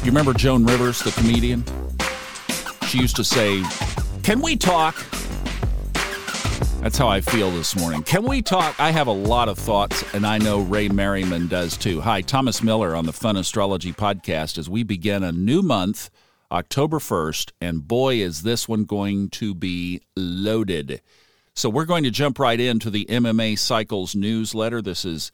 You remember Joan Rivers, the comedian? She used to say, Can we talk? That's how I feel this morning. Can we talk? I have a lot of thoughts, and I know Ray Merriman does too. Hi, Thomas Miller on the Fun Astrology Podcast as we begin a new month, October 1st, and boy, is this one going to be loaded. So, we're going to jump right into the MMA Cycles newsletter. This is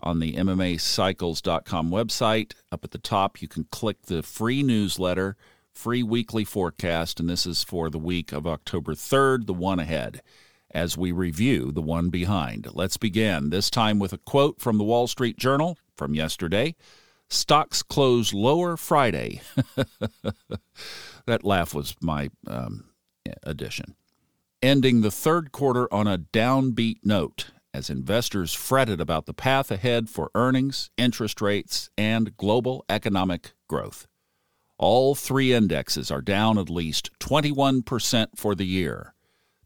on the MMAcycles.com website. Up at the top, you can click the free newsletter, free weekly forecast, and this is for the week of October 3rd, the one ahead, as we review the one behind. Let's begin, this time with a quote from the Wall Street Journal from yesterday. Stocks close lower Friday. that laugh was my um, addition. Ending the third quarter on a downbeat note as investors fretted about the path ahead for earnings, interest rates, and global economic growth. All three indexes are down at least 21% for the year.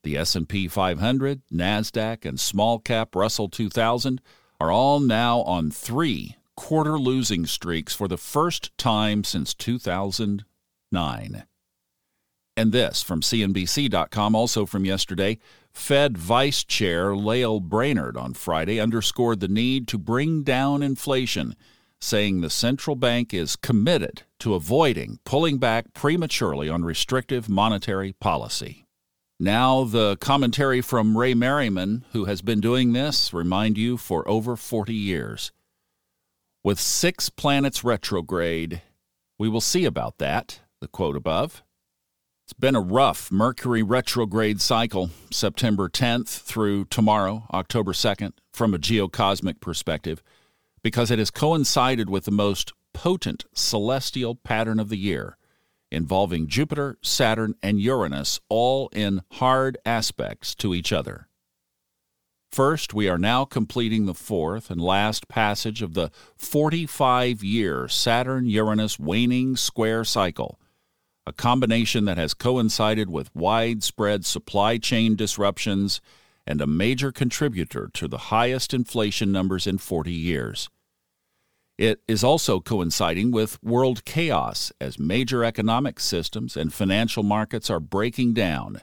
The S&P 500, Nasdaq, and small cap Russell 2000 are all now on 3 quarter losing streaks for the first time since 2009. And this from CNBC.com, also from yesterday Fed Vice Chair Lael Brainard on Friday underscored the need to bring down inflation, saying the central bank is committed to avoiding pulling back prematurely on restrictive monetary policy. Now, the commentary from Ray Merriman, who has been doing this, remind you, for over 40 years. With six planets retrograde, we will see about that, the quote above. It's been a rough Mercury retrograde cycle, September 10th through tomorrow, October 2nd, from a geocosmic perspective, because it has coincided with the most potent celestial pattern of the year, involving Jupiter, Saturn, and Uranus all in hard aspects to each other. First, we are now completing the fourth and last passage of the 45 year Saturn Uranus waning square cycle a combination that has coincided with widespread supply chain disruptions and a major contributor to the highest inflation numbers in 40 years. It is also coinciding with world chaos as major economic systems and financial markets are breaking down,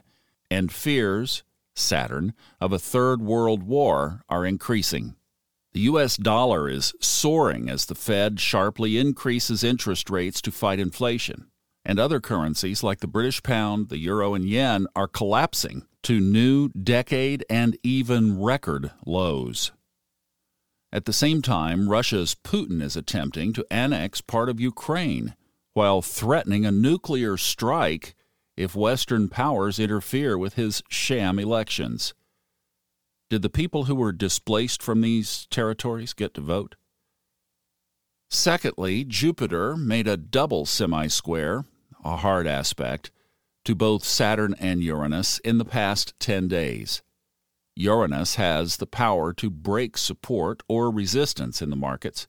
and fears, Saturn, of a third world war are increasing. The U.S. dollar is soaring as the Fed sharply increases interest rates to fight inflation and other currencies like the British pound, the euro, and yen are collapsing to new decade and even record lows. At the same time, Russia's Putin is attempting to annex part of Ukraine while threatening a nuclear strike if Western powers interfere with his sham elections. Did the people who were displaced from these territories get to vote? Secondly, Jupiter made a double semi square a hard aspect, to both Saturn and Uranus in the past 10 days. Uranus has the power to break support or resistance in the markets,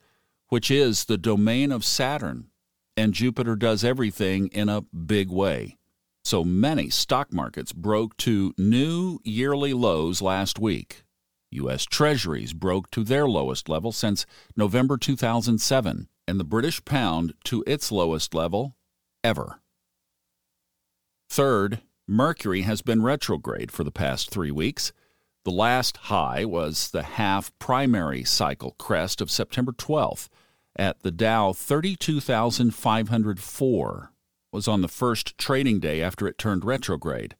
which is the domain of Saturn, and Jupiter does everything in a big way. So many stock markets broke to new yearly lows last week. U.S. Treasuries broke to their lowest level since November 2007, and the British pound to its lowest level ever. Third, Mercury has been retrograde for the past three weeks. The last high was the half primary cycle crest of September 12th at the Dow 32,504 was on the first trading day after it turned retrograde.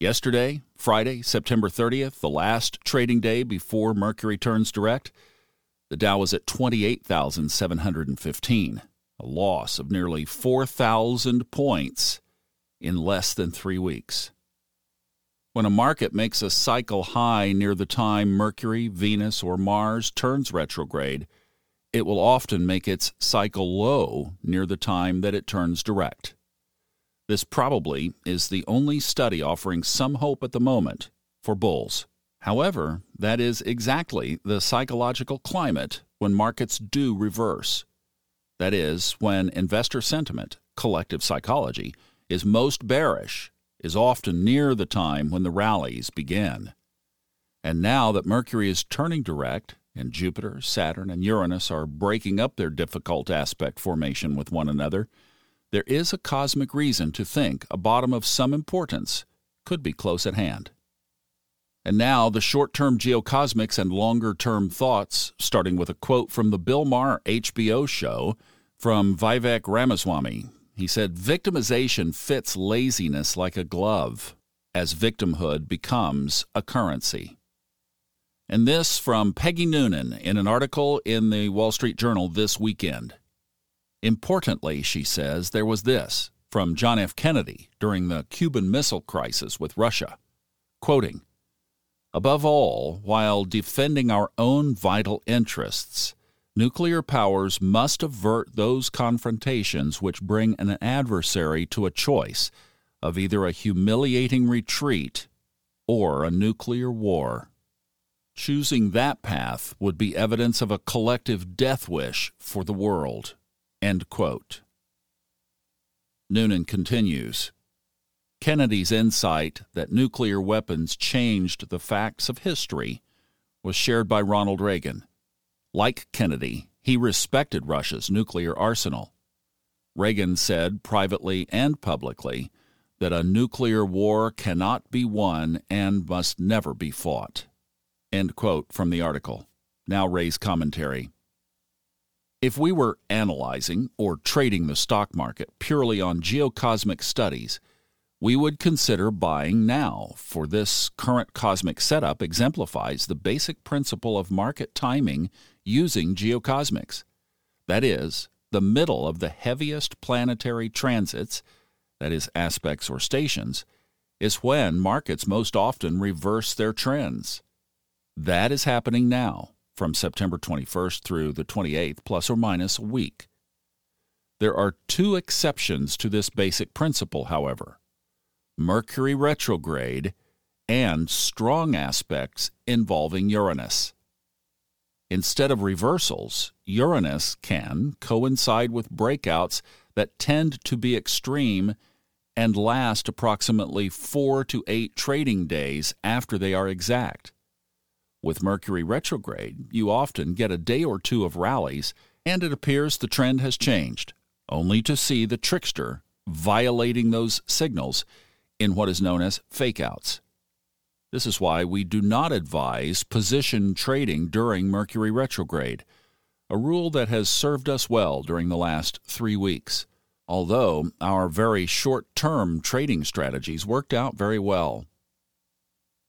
Yesterday, Friday, September 30th, the last trading day before Mercury turns direct, the Dow was at 28,715, a loss of nearly 4,000 points in less than three weeks. When a market makes a cycle high near the time Mercury, Venus, or Mars turns retrograde, it will often make its cycle low near the time that it turns direct. This probably is the only study offering some hope at the moment for bulls. However, that is exactly the psychological climate when markets do reverse. That is, when investor sentiment, collective psychology, is most bearish is often near the time when the rallies begin. And now that Mercury is turning direct, and Jupiter, Saturn, and Uranus are breaking up their difficult aspect formation with one another, there is a cosmic reason to think a bottom of some importance could be close at hand. And now, the short term geocosmics and longer term thoughts, starting with a quote from the Bill Maher HBO show from Vivek Ramaswamy. He said, Victimization fits laziness like a glove as victimhood becomes a currency. And this from Peggy Noonan in an article in the Wall Street Journal this weekend. Importantly, she says, there was this from John F. Kennedy during the Cuban Missile Crisis with Russia. Quoting Above all, while defending our own vital interests, nuclear powers must avert those confrontations which bring an adversary to a choice of either a humiliating retreat or a nuclear war. Choosing that path would be evidence of a collective death wish for the world. Noonan continues Kennedy's insight that nuclear weapons changed the facts of history was shared by Ronald Reagan. Like Kennedy, he respected Russia's nuclear arsenal. Reagan said privately and publicly that a nuclear war cannot be won and must never be fought. End quote from the article. Now Ray's commentary. If we were analyzing or trading the stock market purely on geocosmic studies, we would consider buying now, for this current cosmic setup exemplifies the basic principle of market timing using geocosmics. That is, the middle of the heaviest planetary transits, that is, aspects or stations, is when markets most often reverse their trends. That is happening now from September 21st through the 28th, plus or minus a week. There are two exceptions to this basic principle, however Mercury retrograde and strong aspects involving Uranus. Instead of reversals, Uranus can coincide with breakouts that tend to be extreme and last approximately four to eight trading days after they are exact. With Mercury retrograde, you often get a day or two of rallies, and it appears the trend has changed, only to see the trickster violating those signals in what is known as fakeouts. This is why we do not advise position trading during Mercury retrograde, a rule that has served us well during the last three weeks, although our very short term trading strategies worked out very well.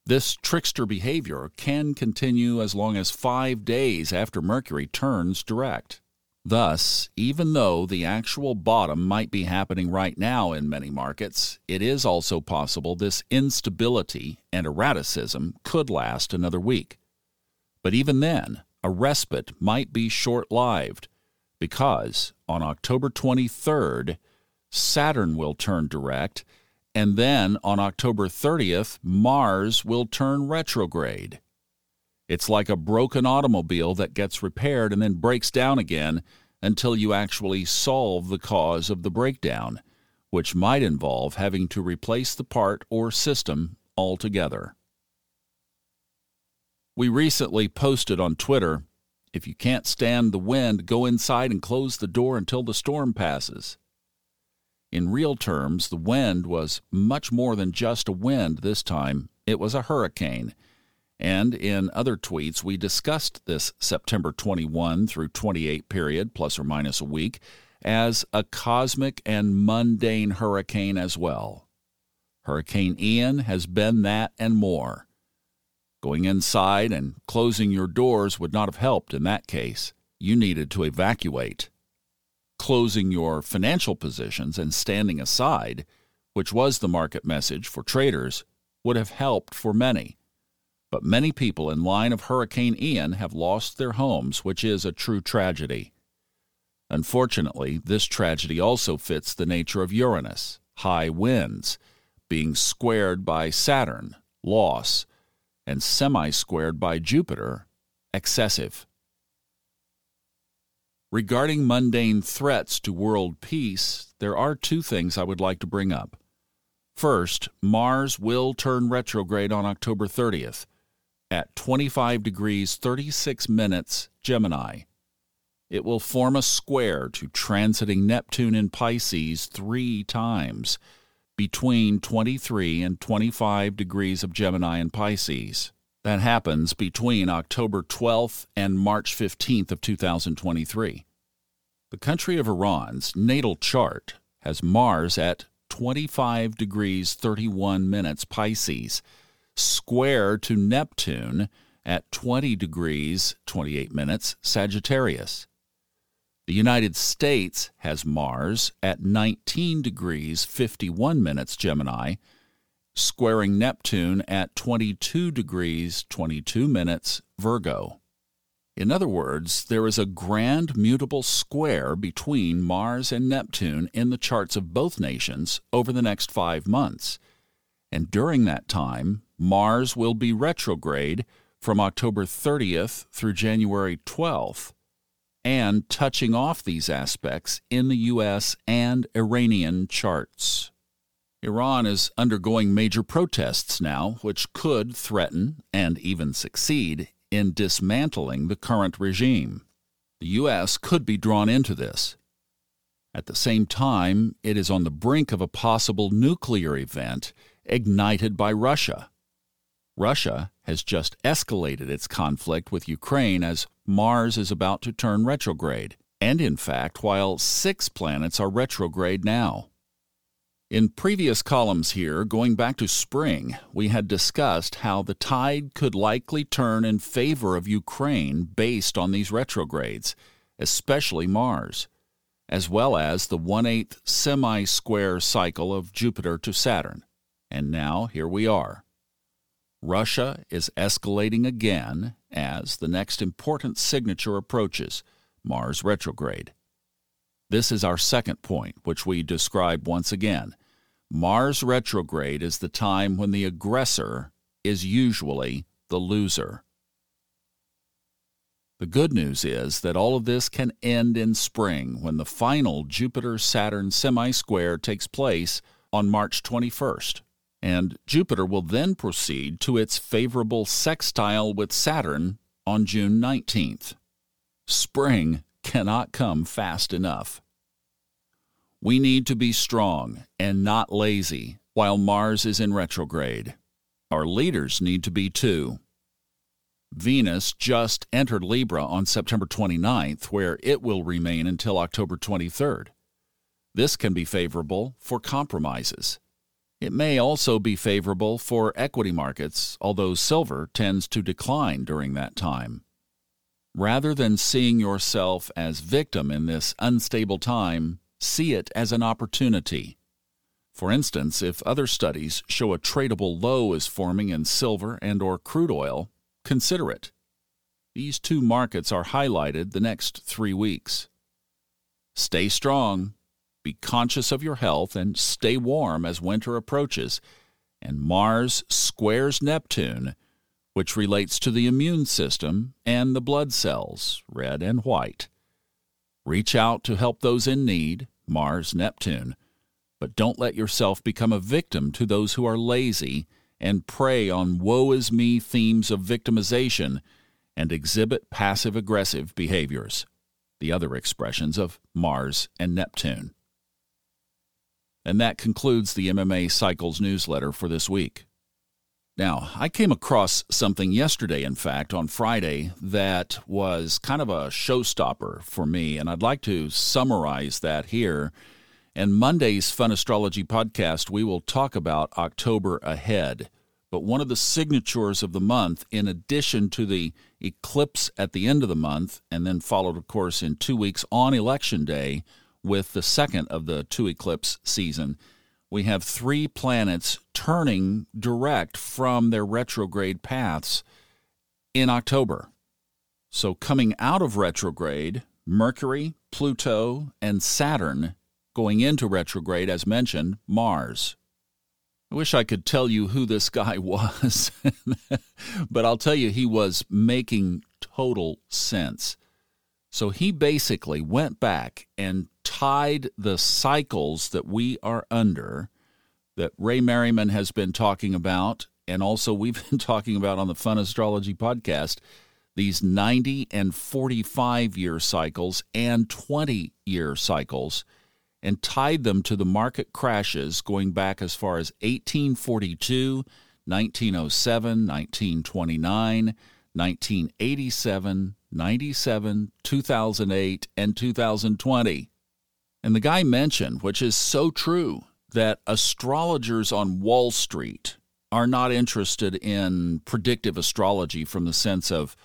This trickster behavior can continue as long as five days after Mercury turns direct. Thus, even though the actual bottom might be happening right now in many markets, it is also possible this instability and erraticism could last another week. But even then, a respite might be short lived because on October 23rd, Saturn will turn direct and then on October 30th, Mars will turn retrograde. It's like a broken automobile that gets repaired and then breaks down again until you actually solve the cause of the breakdown, which might involve having to replace the part or system altogether. We recently posted on Twitter if you can't stand the wind, go inside and close the door until the storm passes. In real terms, the wind was much more than just a wind this time, it was a hurricane. And in other tweets, we discussed this September 21 through 28 period, plus or minus a week, as a cosmic and mundane hurricane as well. Hurricane Ian has been that and more. Going inside and closing your doors would not have helped in that case. You needed to evacuate closing your financial positions and standing aside, which was the market message for traders, would have helped for many. But many people in line of Hurricane Ian have lost their homes, which is a true tragedy. Unfortunately, this tragedy also fits the nature of Uranus, high winds, being squared by Saturn, loss, and semi squared by Jupiter, excessive. Regarding mundane threats to world peace, there are two things I would like to bring up. First, Mars will turn retrograde on October 30th. At 25 degrees 36 minutes Gemini. It will form a square to transiting Neptune in Pisces three times between 23 and 25 degrees of Gemini and Pisces. That happens between October 12th and March 15th of 2023. The country of Iran's natal chart has Mars at 25 degrees 31 minutes Pisces, square to Neptune at 20 degrees 28 minutes Sagittarius. The United States has Mars at 19 degrees 51 minutes Gemini, squaring Neptune at 22 degrees 22 minutes Virgo. In other words, there is a grand mutable square between Mars and Neptune in the charts of both nations over the next five months. And during that time, Mars will be retrograde from October 30th through January 12th and touching off these aspects in the U.S. and Iranian charts. Iran is undergoing major protests now, which could threaten and even succeed in dismantling the current regime. The U.S. could be drawn into this. At the same time, it is on the brink of a possible nuclear event ignited by Russia. Russia has just escalated its conflict with Ukraine as Mars is about to turn retrograde, and in fact, while six planets are retrograde now. In previous columns here, going back to spring, we had discussed how the tide could likely turn in favor of Ukraine based on these retrogrades, especially Mars, as well as the 1 8th semi square cycle of Jupiter to Saturn. And now here we are. Russia is escalating again as the next important signature approaches Mars retrograde. This is our second point, which we describe once again. Mars retrograde is the time when the aggressor is usually the loser. The good news is that all of this can end in spring when the final Jupiter Saturn semi square takes place on March 21st and Jupiter will then proceed to its favorable sextile with Saturn on June 19th. Spring cannot come fast enough. We need to be strong and not lazy while Mars is in retrograde. Our leaders need to be too. Venus just entered Libra on September 29th, where it will remain until October 23rd. This can be favorable for compromises. It may also be favorable for equity markets, although silver tends to decline during that time. Rather than seeing yourself as victim in this unstable time, see it as an opportunity. For instance, if other studies show a tradable low is forming in silver and or crude oil, consider it. These two markets are highlighted the next 3 weeks. Stay strong be conscious of your health and stay warm as winter approaches. And Mars squares Neptune, which relates to the immune system and the blood cells, red and white. Reach out to help those in need, Mars Neptune, but don't let yourself become a victim to those who are lazy and prey on woe is me themes of victimization and exhibit passive aggressive behaviors, the other expressions of Mars and Neptune. And that concludes the MMA Cycles newsletter for this week. Now, I came across something yesterday, in fact, on Friday, that was kind of a showstopper for me, and I'd like to summarize that here. In Monday's Fun Astrology podcast, we will talk about October ahead. But one of the signatures of the month, in addition to the eclipse at the end of the month, and then followed, of course, in two weeks on Election Day, with the second of the two eclipse season, we have three planets turning direct from their retrograde paths in October. So, coming out of retrograde, Mercury, Pluto, and Saturn going into retrograde, as mentioned, Mars. I wish I could tell you who this guy was, but I'll tell you he was making total sense. So he basically went back and tied the cycles that we are under, that Ray Merriman has been talking about, And also, we've been talking about on the Fun Astrology podcast these 90 and 45 year cycles and 20 year cycles and tied them to the market crashes going back as far as 1842, 1907, 1929, 1987, 97, 2008, and 2020. And the guy mentioned, which is so true, that astrologers on Wall Street are not interested in predictive astrology from the sense of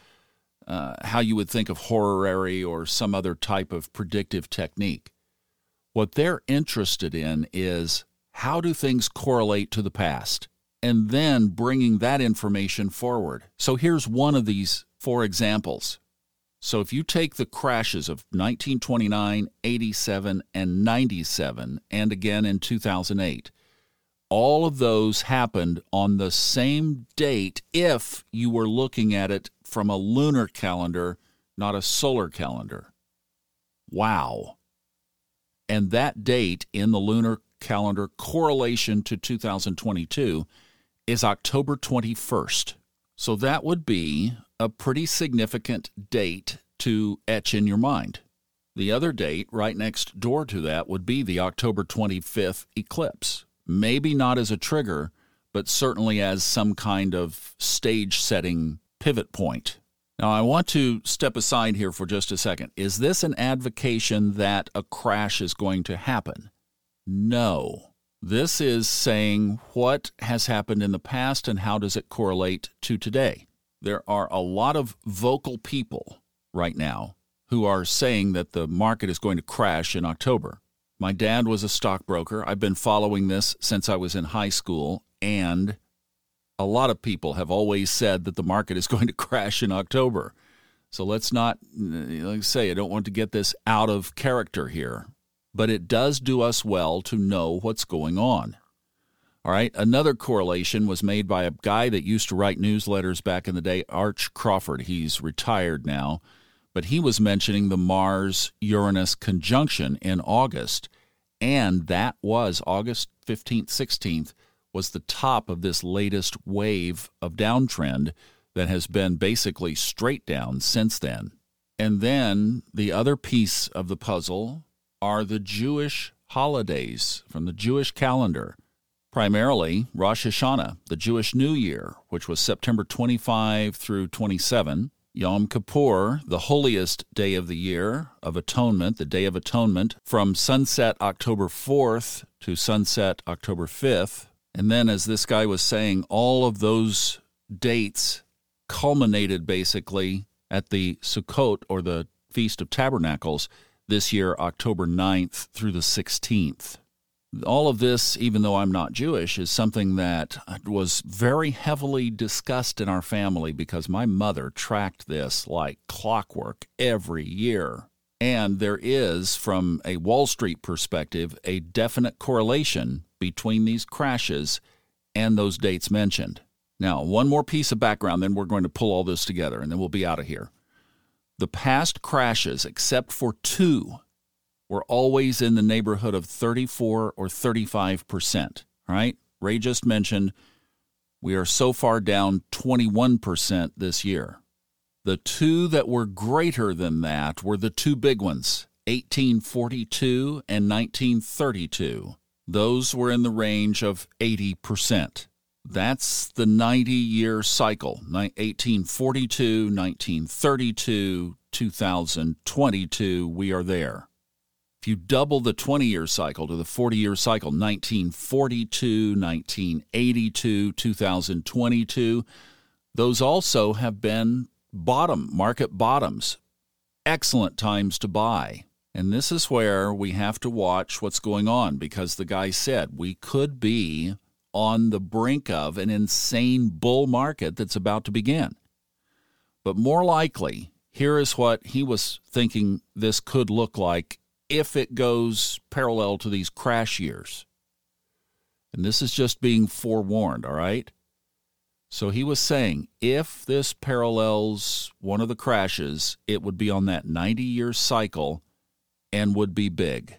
uh, how you would think of horary or some other type of predictive technique. What they're interested in is how do things correlate to the past? And then bringing that information forward. So here's one of these four examples. So if you take the crashes of 1929, 87, and 97, and again in 2008, all of those happened on the same date if you were looking at it from a lunar calendar, not a solar calendar. Wow. And that date in the lunar calendar correlation to 2022 is October 21st. So that would be a pretty significant date to etch in your mind. The other date right next door to that would be the October 25th eclipse. Maybe not as a trigger, but certainly as some kind of stage setting pivot point. Now, I want to step aside here for just a second. Is this an advocation that a crash is going to happen? No. This is saying what has happened in the past and how does it correlate to today there are a lot of vocal people right now who are saying that the market is going to crash in October. My dad was a stockbroker. I've been following this since I was in high school, and a lot of people have always said that the market is going to crash in October. So let's not, like I say, I don't want to get this out of character here, but it does do us well to know what's going on. All right. Another correlation was made by a guy that used to write newsletters back in the day, Arch Crawford. He's retired now, but he was mentioning the Mars Uranus conjunction in August. And that was August 15th, 16th, was the top of this latest wave of downtrend that has been basically straight down since then. And then the other piece of the puzzle are the Jewish holidays from the Jewish calendar primarily Rosh Hashanah, the Jewish New Year, which was September 25 through 27. Yom Kippur, the holiest day of the year of atonement, the Day of Atonement, from sunset October 4th to sunset October 5th. And then, as this guy was saying, all of those dates culminated basically at the Sukkot or the Feast of Tabernacles this year, October 9th through the 16th all of this, even though I'm not Jewish, is something that was very heavily discussed in our family because my mother tracked this like clockwork every year. And there is, from a Wall Street perspective, a definite correlation between these crashes and those dates mentioned. Now, one more piece of background, then we're going to pull all this together and then we'll be out of here. The past crashes, except for two, we're always in the neighborhood of 34 or 35 percent. Right? Ray just mentioned we are so far down 21 percent this year. The two that were greater than that were the two big ones, 1842 and 1932. Those were in the range of 80 percent. That's the 90 year cycle 1842, 1932, 2022. We are there. If you double the 20 year cycle to the 40 year cycle, 1942, 1982, 2022, those also have been bottom, market bottoms. Excellent times to buy. And this is where we have to watch what's going on because the guy said we could be on the brink of an insane bull market that's about to begin. But more likely, here is what he was thinking this could look like if it goes parallel to these crash years. And this is just being forewarned, all right? So he was saying if this parallels one of the crashes, it would be on that 90 year cycle and would be big.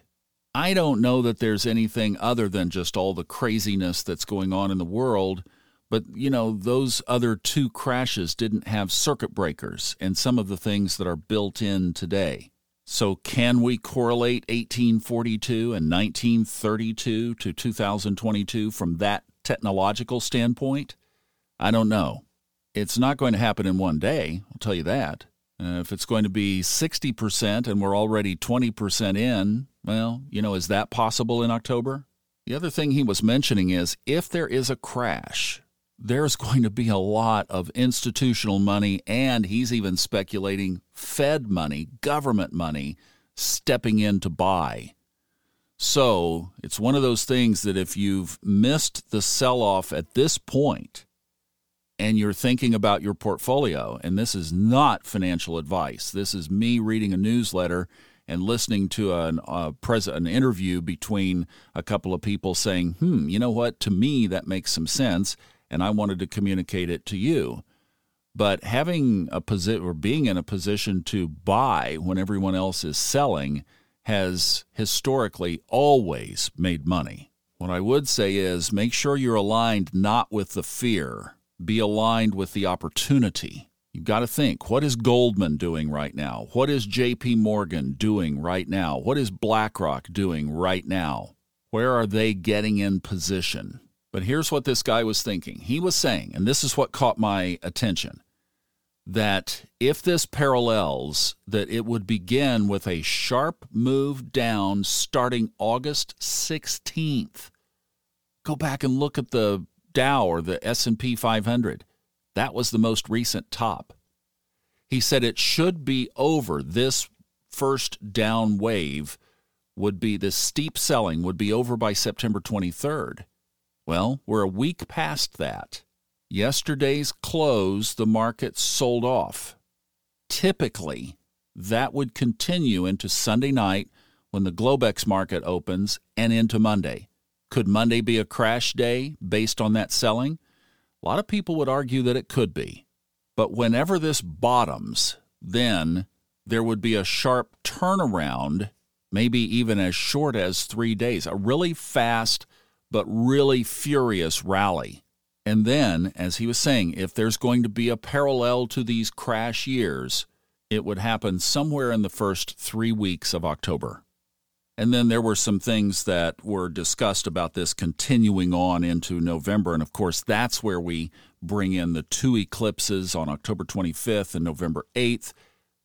I don't know that there's anything other than just all the craziness that's going on in the world, But, you know, those other two crashes didn't have circuit breakers and some of the things that are built in today. So, can we correlate 1842 and 1932 to 2022 from that technological standpoint? I don't know. It's not going to happen in one day, I'll tell you that. Uh, if it's going to be 60% and we're already 20% in, well, you know, is that possible in October? The other thing he was mentioning is if there is a crash, there's going to be a lot of institutional money, and he's even speculating Fed money, government money, stepping in to buy. So it's one of those things that if you've missed the sell off at this point and you're thinking about your portfolio, and this is not financial advice, this is me reading a newsletter and listening to an, uh, pres- an interview between a couple of people saying, hmm, you know what, to me that makes some sense and I wanted to communicate it to you. But having a position or being in a position to buy when everyone else is selling has historically always made money. What I would say is make sure you're aligned not with the fear, be aligned with the opportunity. You've got to think what is Goldman doing right now? What is JP Morgan doing right now? What is BlackRock doing right now? Where are they getting in position? But here's what this guy was thinking. He was saying, and this is what caught my attention, that if this parallels, that it would begin with a sharp move down starting August 16th. Go back and look at the Dow or the S&P 500. That was the most recent top. He said it should be over this first down wave would be the steep selling would be over by September 23rd. Well, we're a week past that. Yesterday's close, the market sold off. Typically, that would continue into Sunday night when the Globex market opens and into Monday. Could Monday be a crash day based on that selling? A lot of people would argue that it could be. But whenever this bottoms, then there would be a sharp turnaround, maybe even as short as three days, a really fast but really furious rally. And then, as he was saying, if there's going to be a parallel to these crash years, it would happen somewhere in the first three weeks of October. And then there were some things that were discussed about this continuing on into November. And of course, that's where we bring in the two eclipses on October 25th and November 8th,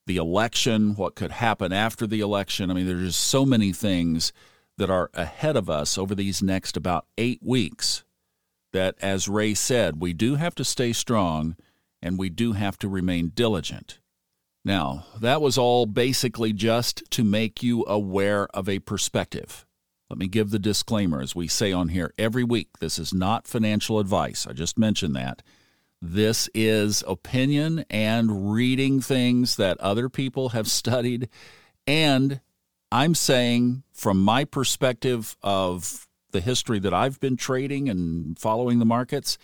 the election, what could happen after the election. I mean, there's just so many things that are ahead of us over these next about eight weeks that, as Ray said, we do have to stay strong and we do have to remain diligent. Now, that was all basically just to make you aware of a perspective. Let me give the disclaimer as we say on here every week this is not financial advice. I just mentioned that. This is opinion and reading things that other people have studied and I'm saying, from my perspective of the history that I've been trading and following the markets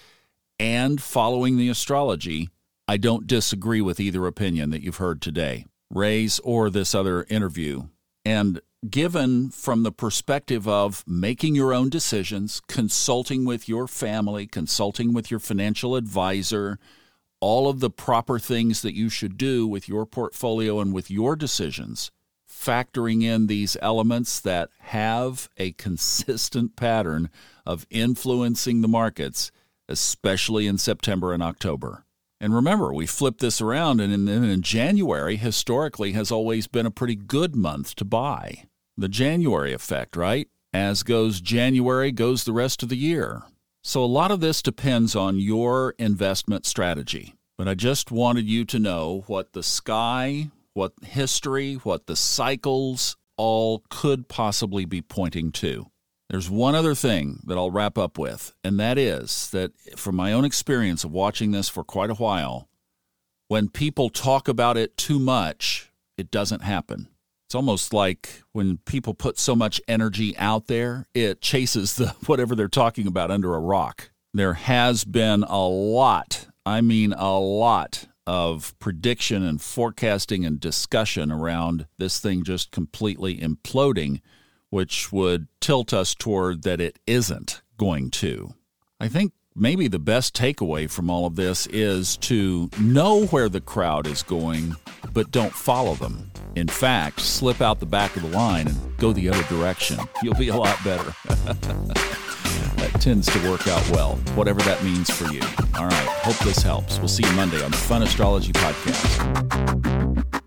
and following the astrology, I don't disagree with either opinion that you've heard today, Ray's or this other interview. And given from the perspective of making your own decisions, consulting with your family, consulting with your financial advisor, all of the proper things that you should do with your portfolio and with your decisions factoring in these elements that have a consistent pattern of influencing the markets, especially in September and October. And remember, we flip this around, and in, in, January historically has always been a pretty good month to buy. The January effect, right? As goes January, goes the rest of the year. So a lot of this depends on your investment strategy. But I just wanted you to know what the sky what history, what the cycles all could possibly be pointing to. There's one other thing that I'll wrap up with, and that is that from my own experience of watching this for quite a while, when people talk about it too much, it doesn't happen. It's almost like when people put so much energy out there, it chases the whatever they're talking about under a rock. There has been a lot, I mean a lot of prediction and forecasting and discussion around this thing just completely imploding, which would tilt us toward that it isn't going to. I think maybe the best takeaway from all of this is to know where the crowd is going, but don't follow them. In fact, slip out the back of the line and go the other direction. You'll be a lot better. that tends to work out well, whatever that means for you. All right, hope this helps. We'll see you Monday on the Fun Astrology Podcast.